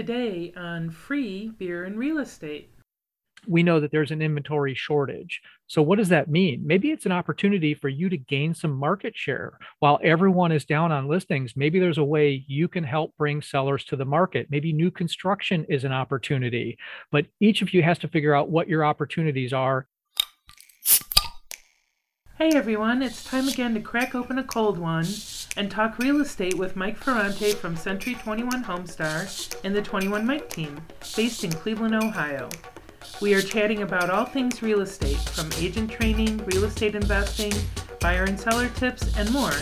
today on free beer and real estate. We know that there's an inventory shortage. So, what does that mean? Maybe it's an opportunity for you to gain some market share while everyone is down on listings. Maybe there's a way you can help bring sellers to the market. Maybe new construction is an opportunity, but each of you has to figure out what your opportunities are Hey everyone, it's time again to crack open a cold one and talk real estate with Mike Ferrante from Century 21 Homestar and the 21 Mike team, based in Cleveland, Ohio. We are chatting about all things real estate, from agent training, real estate investing, buyer and seller tips, and more.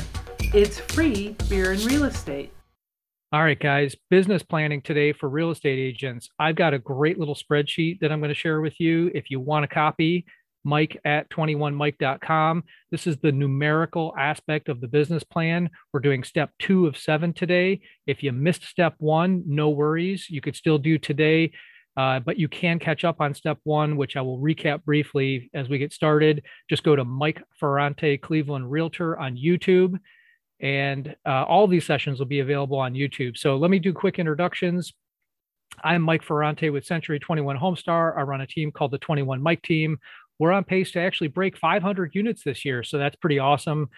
It's free beer and real estate. All right, guys, business planning today for real estate agents. I've got a great little spreadsheet that I'm going to share with you. If you want a copy, mike at 21mike.com. This is the numerical aspect of the business plan. We're doing step two of seven today. If you missed step one, no worries. You could still do today, uh, but you can catch up on step one, which I will recap briefly as we get started. Just go to Mike Ferrante Cleveland Realtor on YouTube. And uh, all these sessions will be available on YouTube. So let me do quick introductions. I'm Mike Ferrante with Century 21 Homestar. I run a team called the 21 Mike team we're on pace to actually break 500 units this year. So that's pretty awesome.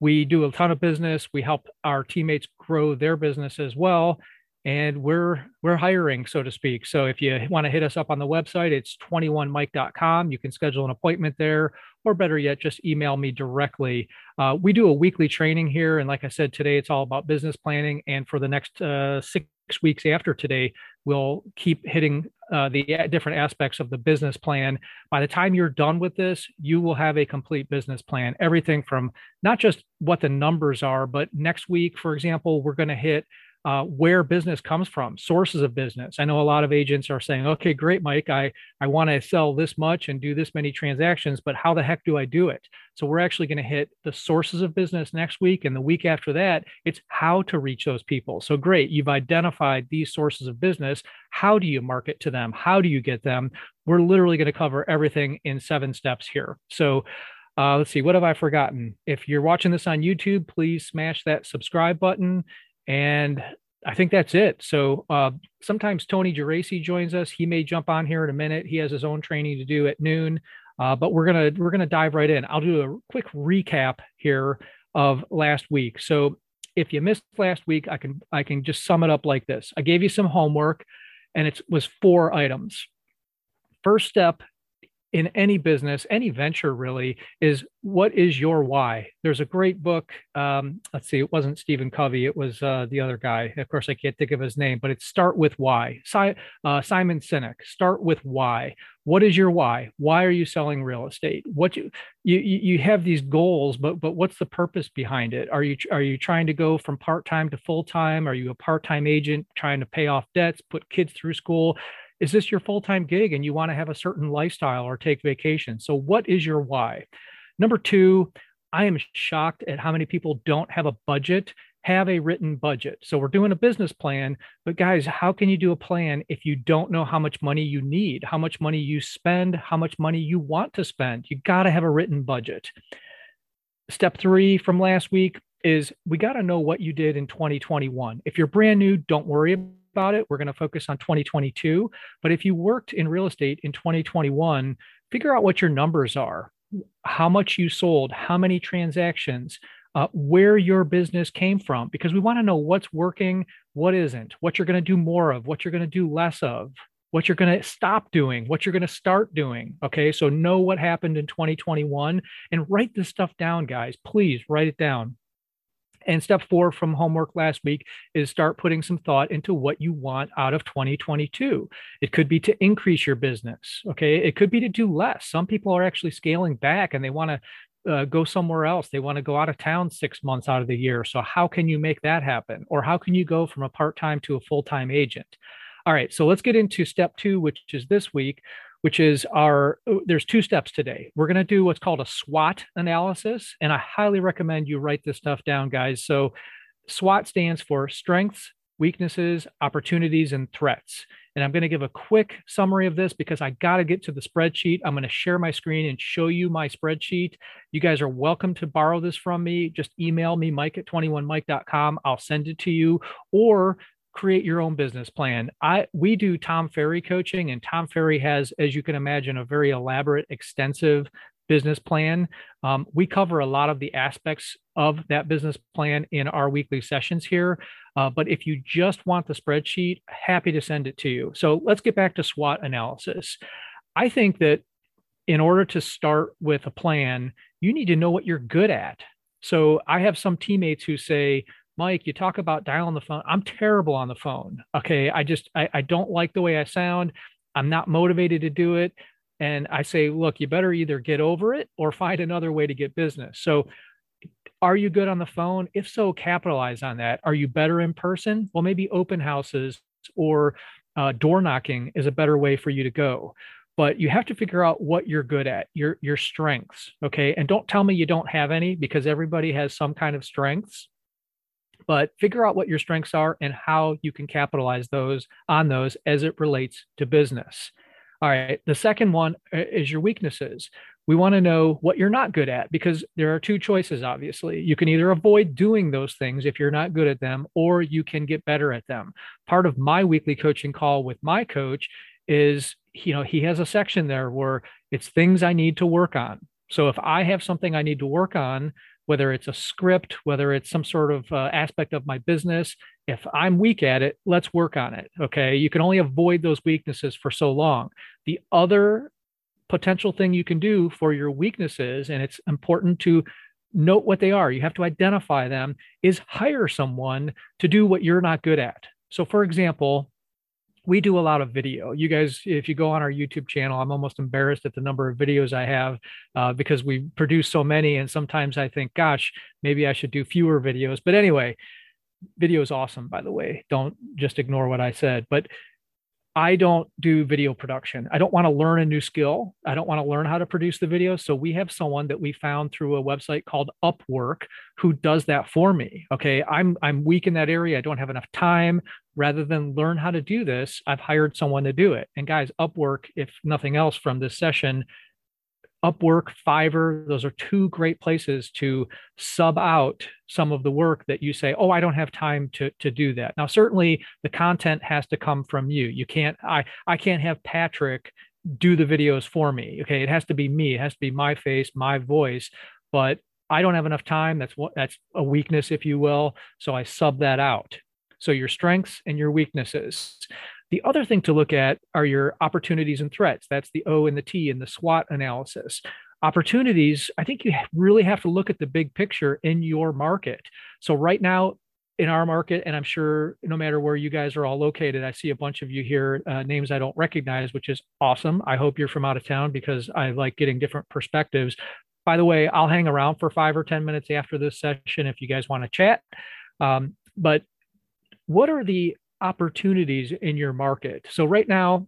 We do a ton of business. We help our teammates grow their business as well. And we're we're hiring, so to speak. So if you want to hit us up on the website, it's 21mike.com. You can schedule an appointment there, or better yet, just email me directly. Uh, we do a weekly training here. And like I said, today it's all about business planning. And for the next uh, six weeks after today, we'll keep hitting uh, the different aspects of the business plan. By the time you're done with this, you will have a complete business plan. Everything from not just what the numbers are, but next week, for example, we're going to hit uh, where business comes from, sources of business. I know a lot of agents are saying, okay, great, Mike, I, I want to sell this much and do this many transactions, but how the heck do I do it? So we're actually going to hit the sources of business next week. And the week after that, it's how to reach those people. So great, you've identified these sources of business. How do you market to them? How do you get them? We're literally going to cover everything in seven steps here. So uh, let's see, what have I forgotten? If you're watching this on YouTube, please smash that subscribe button. And I think that's it. So uh, sometimes Tony Geraci joins us. He may jump on here in a minute. He has his own training to do at noon, uh, but we're gonna we're gonna dive right in. I'll do a quick recap here of last week. So if you missed last week, I can I can just sum it up like this. I gave you some homework, and it was four items. First step in any business, any venture really, is what is your why? There's a great book. Um, let's see, it wasn't Stephen Covey, it was uh, the other guy. Of course, I can't think of his name, but it's Start with Why. Si- uh, Simon Sinek, Start with Why. What is your why? Why are you selling real estate? What you you you have these goals, but but what's the purpose behind it? Are you are you trying to go from part time to full time? Are you a part time agent trying to pay off debts, put kids through school? Is this your full-time gig and you want to have a certain lifestyle or take vacation? So what is your why? Number two i am shocked at how many people don't have a budget have a written budget. So we're doing a business plan but guys how can you do a plan if you don't know how much money you need how much money you spend how much money you want to spend? You got to have a written budget. Step three from last week is we got to know what you did in 2021 if you're brand new don't worry about it. We're going to focus on 2022. But if you worked in real estate in 2021, figure out what your numbers are, how much you sold, how many transactions, uh, where your business came from, because we want to know what's working, what isn't, what you're going to do more of, what you're going to do less of, what you're going to stop doing, what you're going to start doing. Okay. So know what happened in 2021 and write this stuff down, guys. Please write it down. And step four from homework last week is start putting some thought into what you want out of 2022. It could be to increase your business. Okay. It could be to do less. Some people are actually scaling back and they want to uh, go somewhere else. They want to go out of town six months out of the year. So, how can you make that happen? Or how can you go from a part time to a full time agent? All right. So, let's get into step two, which is this week, which is our oh, there's two steps today. We're going to do what's called a SWOT analysis, and I highly recommend you write this stuff down, guys. So, SWOT stands for strengths, weaknesses, opportunities, and threats. And I'm going to give a quick summary of this because I got to get to the spreadsheet. I'm going to share my screen and show you my spreadsheet. You guys are welcome to borrow this from me. Just email me, mike at 21mike.com. I'll send it to you. Or create your own business plan. I we do Tom Ferry coaching, and Tom Ferry has, as you can imagine, a very elaborate, extensive business plan. Um, we cover a lot of the aspects of that business plan in our weekly sessions here. Uh, but if you just want the spreadsheet, happy to send it to you. So let's get back to SWOT analysis. I think that in order to start with a plan, you need to know what you're good at. So I have some teammates who say, Mike, you talk about dialing the phone. I'm terrible on the phone. Okay. I just, I, I don't like the way I sound. I'm not motivated to do it. And I say, look, you better either get over it or find another way to get business. So, are you good on the phone? If so, capitalize on that. Are you better in person? Well, maybe open houses or uh, door knocking is a better way for you to go. But you have to figure out what you're good at, your your strengths. Okay, and don't tell me you don't have any because everybody has some kind of strengths but figure out what your strengths are and how you can capitalize those on those as it relates to business. All right. The second one uh, is your weaknesses. We want to know what you're not good at because there are two choices, obviously. You can either avoid doing those things if you're not good at them, or you can get better at them. Part of my weekly coaching call with my coach is, you know, he has a section there where it's things I need to work on. So if I have something I need to work on, whether it's a script, whether it's some sort of uh, aspect of my business. If I'm weak at it, let's work on it. Okay. You can only avoid those weaknesses for so long. The other potential thing you can do for your weaknesses, and it's important to note what they are, you have to identify them, is hire someone to do what you're not good at. So, for example, we do a lot of video. You guys, if you go on our YouTube channel, I'm almost embarrassed at the number of videos I have uh, because we produce so many. And sometimes I think, gosh, maybe I should do fewer videos. But anyway, video is awesome, by the way. Don't just ignore what I said. But I don't do video production. I don't want to learn a new skill. I don't want to learn how to produce the video. So we have someone that we found through a website called Upwork who does that for me. Okay. I'm I'm weak in that area. I don't have enough time. Rather than learn how to do this, I've hired someone to do it. And guys, Upwork, if nothing else from this session, Upwork, Fiverr, those are two great places to sub out some of the work that you say, oh, I don't have time to, to do that. Now, certainly the content has to come from you. You can't, I, I can't have Patrick do the videos for me. Okay. It has to be me. It has to be my face, my voice. But I don't have enough time. That's what that's a weakness, if you will. So I sub that out. So your strengths and your weaknesses. The other thing to look at are your opportunities and threats. That's the O and the T in the SWOT analysis. Opportunities, I think you really have to look at the big picture in your market. So, right now, in our market, and I'm sure no matter where you guys are all located, I see a bunch of you here, uh, names I don't recognize, which is awesome. I hope you're from out of town because I like getting different perspectives. By the way, I'll hang around for five or 10 minutes after this session if you guys want to chat. Um, but what are the opportunities in your market. So right now,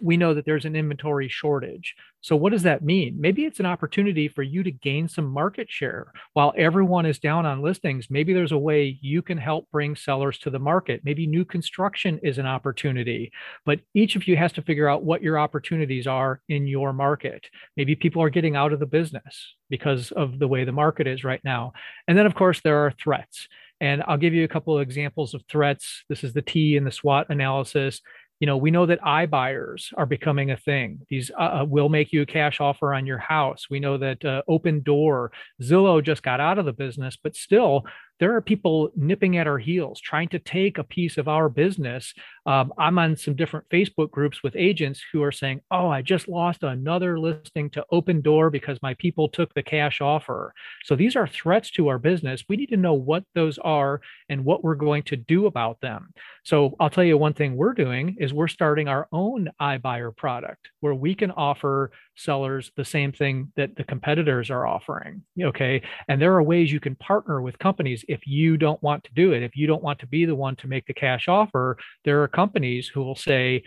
we know that there's an inventory shortage. So what does that mean? Maybe it's an opportunity for you to gain some market share while everyone is down on listings. Maybe there's a way you can help bring sellers to the market. Maybe new construction is an opportunity, but each of you has to figure out what your opportunities are in your market. Maybe people are getting out of the business because of the way the market is right now. And then of course there are threats. And I'll give you a couple of examples of threats. This is the T in the SWOT analysis you know, we know that iBuyers are becoming a thing. These uh, uh, will make you a cash offer on your house. We know that uh, Opendoor, Zillow just got out of the business, but still, there are people nipping at our heels, trying to take a piece of our business. Um, I'm on some different Facebook groups with agents who are saying, "Oh, I just lost another listing to Opendoor because my people took the cash offer." So these are threats to our business. We need to know what those are and what we're going to do about them. So I'll tell you one thing we're doing is we're starting our own iBuyer product where we can offer sellers the same thing that the competitors are offering. Okay. And there are ways you can partner with companies if you don't want to do it. If you don't want to be the one to make the cash offer, there are companies who will say,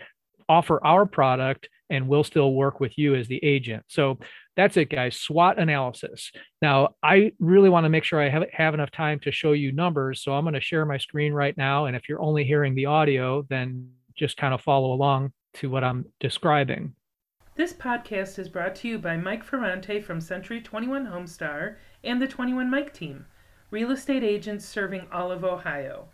offer our product and we'll still work with you as the agent. So that's it, guys. SWOT analysis. Now, I really want to make sure I have, have enough time to show you numbers. So I'm going to share my screen right now. And if you're only hearing the audio, then just kind of follow along to what I'm describing. This podcast is brought to you by Mike Ferrante from Century 21 Homestar and the 21 Mike team, real estate agents serving all of Ohio.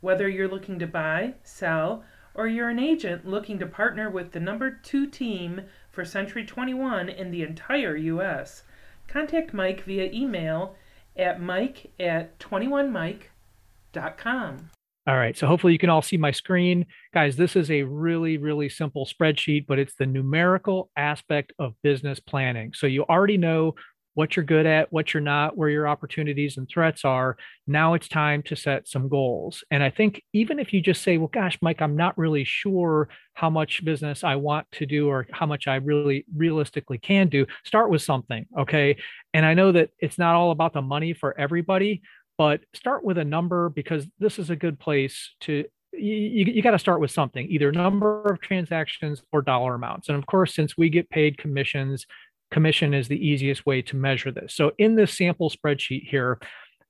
Whether you're looking to buy, sell, or you're an agent looking to partner with the number two team for Century 21 in the entire U.S., contact Mike via email at mike at 21mike.com. All right. So hopefully you can all see my screen. Guys, this is a really, really simple spreadsheet, but it's the numerical aspect of business planning. So you already know what you're good at, what you're not, where your opportunities and threats are. Now it's time to set some goals. And I think even if you just say, well, gosh, Mike, I'm not really sure how much business I want to do or how much I really realistically can do, start with something. Okay. And I know that it's not all about the money for everybody, but start with a number because this is a good place to you, you got to start with something either number of transactions or dollar amounts and of course since we get paid commissions commission is the easiest way to measure this. So in this sample spreadsheet here,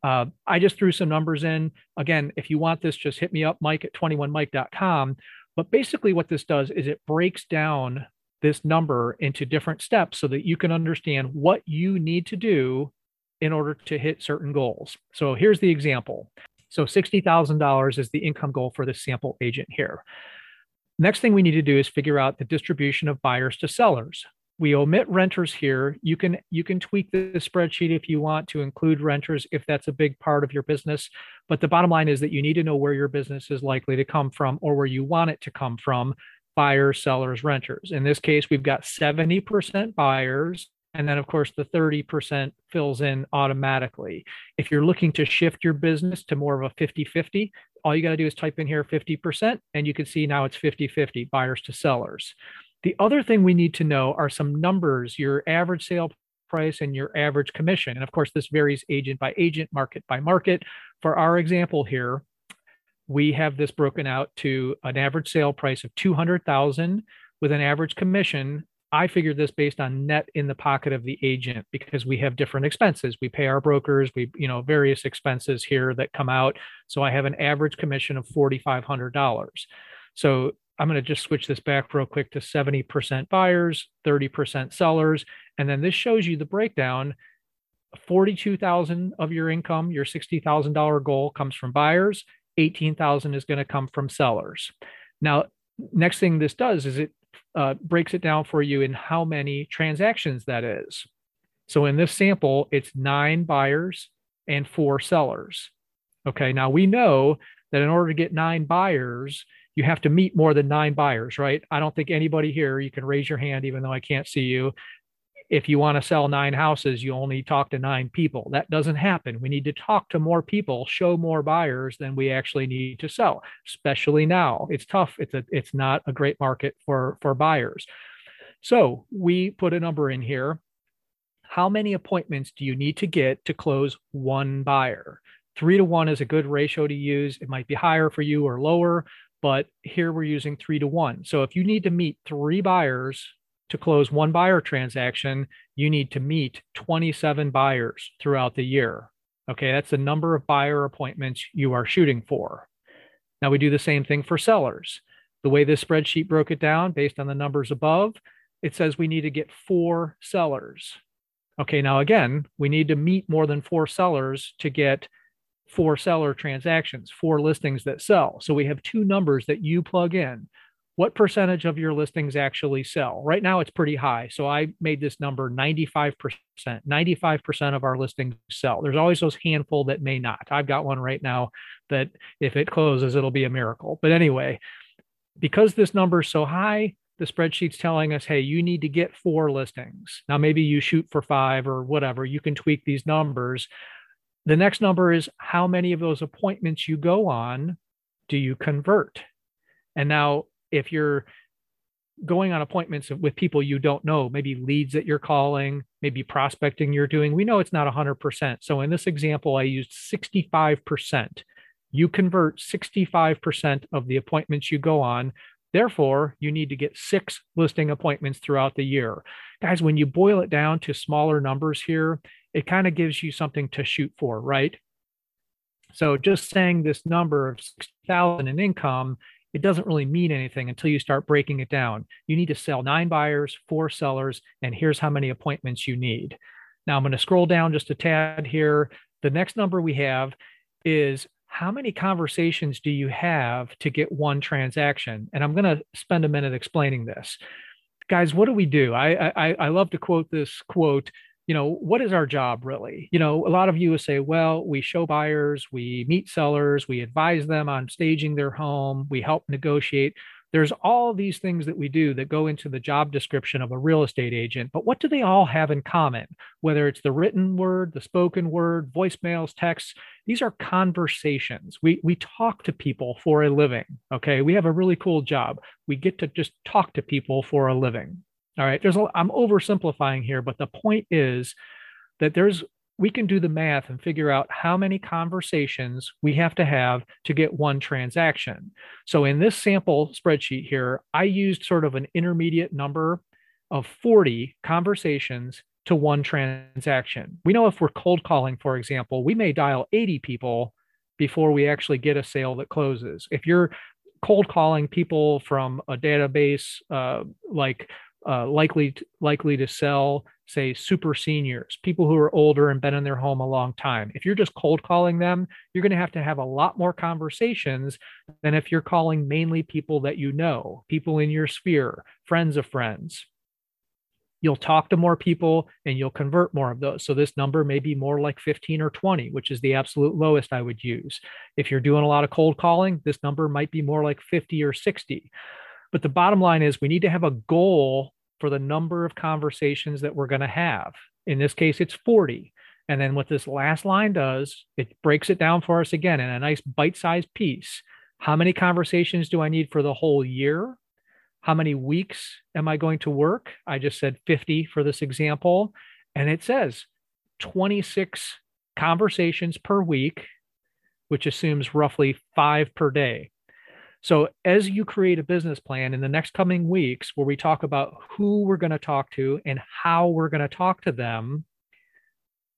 uh, I just threw some numbers in. Again, if you want this, just hit me up, Mike at 21mike.com. But basically, what this does is it breaks down this number into different steps so that you can understand what you need to do in order to hit certain goals. So here's the example. So $60,000 is the income goal for this sample agent here. Next thing we need to do is figure out the distribution of buyers to sellers we omit renters here. You can you can tweak the spreadsheet if you want to include renters if that's a big part of your business. But the bottom line is that you need to know where your business is likely to come from or where you want it to come from buyers, sellers, renters. In this case, we've got 70% buyers. And then, of course, the 30% fills in automatically. If you're looking to shift your business to more of a 50 50, all you got to do is type in here 50%, and you can see now it's 50 50 buyers to sellers. The other thing we need to know are some numbers, your average sale price and your average commission. And of course, this varies agent by agent, market by market. For our example here, we have this broken out to an average sale price of 200,000 with an average commission. I figured this based on net in the pocket of the agent because we have different expenses. We pay our brokers, we, you know, various expenses here that come out. So I have an average commission of $4,500. So I'm going to just switch this back real quick to 70% buyers, 30% sellers. And then this shows you the breakdown. 42,000 of your income, your $60,000 goal comes from buyers. 18,000 is going to come from sellers. Now, next thing this does is it uh, breaks it down for you in how many transactions that is. So in this sample, it's nine buyers and four sellers. Okay, now we know that in order to get nine buyers, you have to meet more than nine buyers, right? I don't think anybody here, you can raise your hand, even though I can't see you. If you want to sell nine houses, you only talk to nine people. That doesn't happen. We need to talk to more people, show more buyers than we actually need to sell, especially now. It's tough. It's a, it's not a great market for, for buyers. So we put a number in here. How many appointments do you need to get to close one buyer? Three to one is a good ratio to use. It might be higher for you or lower but here we're using three to one. So if you need to meet three buyers to close one buyer transaction, you need to meet 27 buyers throughout the year. Okay, that's the number of buyer appointments you are shooting for. Now we do the same thing for sellers. The way this spreadsheet broke it down based on the numbers above, it says we need to get four sellers. Okay, now again, we need to meet more than four sellers to get four seller transactions, four listings that sell. So we have two numbers that you plug in. What percentage of your listings actually sell? Right now, it's pretty high. So I made this number 95%. 95% of our listings sell. There's always those handful that may not. I've got one right now that if it closes, it'll be a miracle. But anyway, because this number is so high, the spreadsheet's telling us, hey, you need to get four listings. Now, maybe you shoot for five or whatever. You can tweak these numbers. The next number is how many of those appointments you go on do you convert? And now, if you're going on appointments with people you don't know, maybe leads that you're calling, maybe prospecting you're doing, we know it's not 100%. So in this example, I used 65%. You convert 65% of the appointments you go on. Therefore, you need to get six listing appointments throughout the year. Guys, when you boil it down to smaller numbers here, it kind of gives you something to shoot for, right? So just saying this number of 60,000 in income, it doesn't really mean anything until you start breaking it down. You need to sell nine buyers, four sellers, and here's how many appointments you need. Now I'm going to scroll down just a tad here. The next number we have is how many conversations do you have to get one transaction? And I'm going to spend a minute explaining this. Guys, what do we do? I, I, I love to quote this quote you know, what is our job really? You know, a lot of you will say, well, we show buyers, we meet sellers, we advise them on staging their home, we help negotiate. There's all these things that we do that go into the job description of a real estate agent, but what do they all have in common? Whether it's the written word, the spoken word, voicemails, texts, these are conversations. We we talk to people for a living, okay? We have a really cool job. We get to just talk to people for a living. All right, there's a, I'm oversimplifying here, but the point is that there's we can do the math and figure out how many conversations we have to have to get one transaction. So in this sample spreadsheet here, I used sort of an intermediate number of 40 conversations to one transaction. We know if we're cold calling, for example, we may dial 80 people before we actually get a sale that closes. If you're cold calling people from a database uh, like uh, likely to, likely to sell say super seniors people who are older and been in their home a long time. If you're just cold calling them you're going to have to have a lot more conversations than if you're calling mainly people that you know people in your sphere friends of friends. You'll talk to more people and you'll convert more of those. So this number may be more like 15 or 20 which is the absolute lowest i would use. If you're doing a lot of cold calling this number might be more like 50 or 60 but the bottom line is we need to have a goal for the number of conversations that we're going to have. In this case, it's 40. And then what this last line does, it breaks it down for us again in a nice bite sized piece. How many conversations do I need for the whole year? How many weeks am I going to work? I just said 50 for this example. And it says 26 conversations per week, which assumes roughly five per day. So, as you create a business plan in the next coming weeks, where we talk about who we're going to talk to and how we're going to talk to them,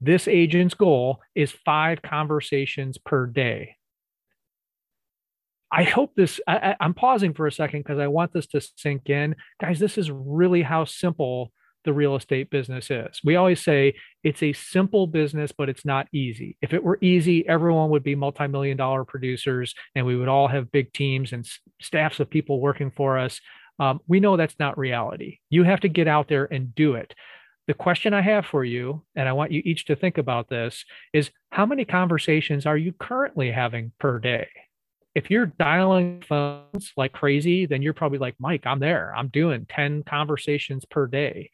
this agent's goal is five conversations per day. I hope this, I, am pausing for a second because I want this to sink in. Guys, this is really how simple the real estate business is. We always say it's a simple business, but it's not easy. If it were easy, everyone would be multi-million dollar producers and we would all have big teams and staffs of people working for us. Um, we know that's not reality. You have to get out there and do it. The question I have for you, and I want you each to think about this, is how many conversations are you currently having per day? If you're dialing phones like crazy, then you're probably like, Mike, I'm there. I'm doing 10 conversations per day.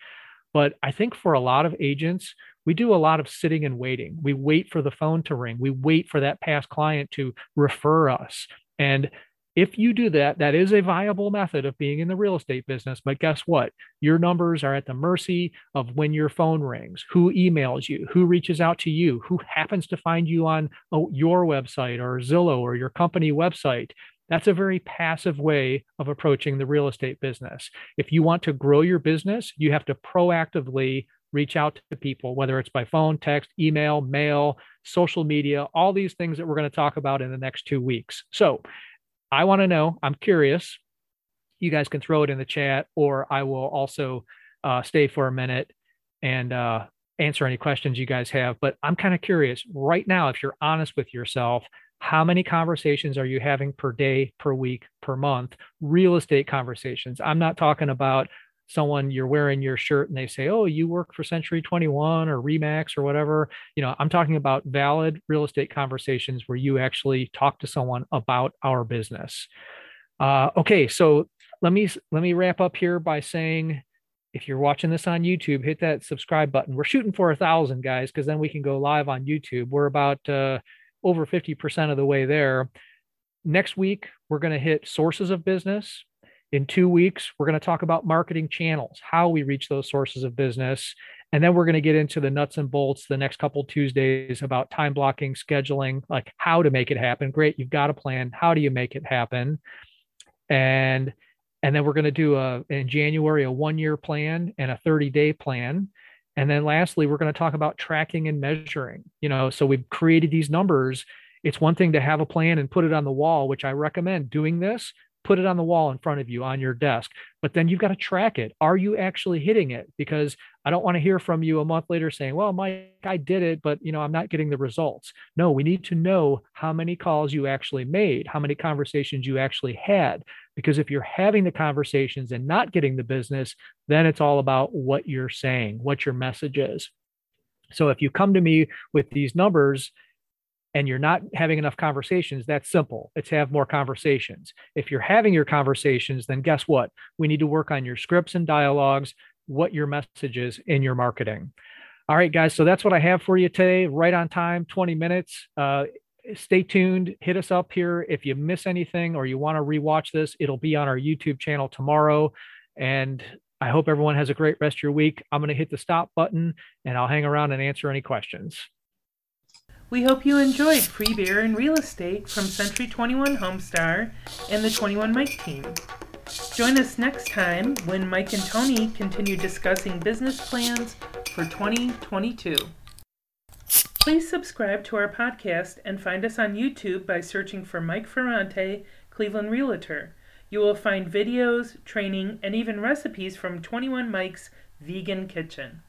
But I think for a lot of agents, we do a lot of sitting and waiting. We wait for the phone to ring. We wait for that past client to refer us. And if you do that, that is a viable method of being in the real estate business. But guess what? Your numbers are at the mercy of when your phone rings, who emails you, who reaches out to you, who happens to find you on oh, your website or Zillow or your company website. That's a very passive way of approaching the real estate business. If you want to grow your business, you have to proactively reach out to people, whether it's by phone, text, email, mail, social media, all these things that we're going to talk about in the next two weeks. So I want to know. I'm curious. You guys can throw it in the chat, or I will also uh, stay for a minute and uh, answer any questions you guys have. But I'm kind of curious right now, if you're honest with yourself, how many conversations are you having per day, per week, per month? Real estate conversations. I'm not talking about someone you're wearing your shirt and they say, "Oh, you work for Century 21 or Remax or whatever." You know, I'm talking about valid real estate conversations where you actually talk to someone about our business. Uh, okay, so let me let me wrap up here by saying if you're watching this on YouTube, hit that subscribe button. We're shooting for a thousand guys because then we can go live on YouTube. We're about uh, over 50% of the way there. Next week, we're going to hit sources of business. In two weeks, we're going to talk about marketing channels, how we reach those sources of business. And then we're going to get into the nuts and bolts the next couple Tuesdays about time blocking, scheduling, like how to make it happen. Great, you've got a plan. How do you make it happen? And and then we're going to do a in January a one year plan and a 30 day plan. And then lastly, we're going to talk about tracking and measuring. You know, so we've created these numbers. It's one thing to have a plan and put it on the wall, which I recommend doing this, put it on the wall in front of you on your desk. But then you've got to track it. Are you actually hitting it? Because I don't want to hear from you a month later saying, "Well, Mike, I did it, but you know, I'm not getting the results." No, we need to know how many calls you actually made, how many conversations you actually had. Because if you're having the conversations and not getting the business, then it's all about what you're saying, what your message is. So if you come to me with these numbers and you're not having enough conversations, that's simple. It's have more conversations. If you're having your conversations, then guess what? We need to work on your scripts and dialogues, what your message is in your marketing. All right, guys. So that's what I have for you today, right on time, 20 minutes. Uh, stay tuned. Hit us up here. If you miss anything or you want to rewatch this, it'll be on our YouTube channel tomorrow. And I hope everyone has a great rest of your week. I'm going to hit the stop button and I'll hang around and answer any questions. We hope you enjoyed Free Beer and Real Estate from Century 21 Homestar and the 21 Mike team. Join us next time when Mike and Tony continue discussing business plans for 2022. Please subscribe to our podcast and find us on YouTube by searching for Mike Ferrante, Cleveland Realtor. You will find videos, training, and even recipes from 21 Mike's Vegan Kitchen.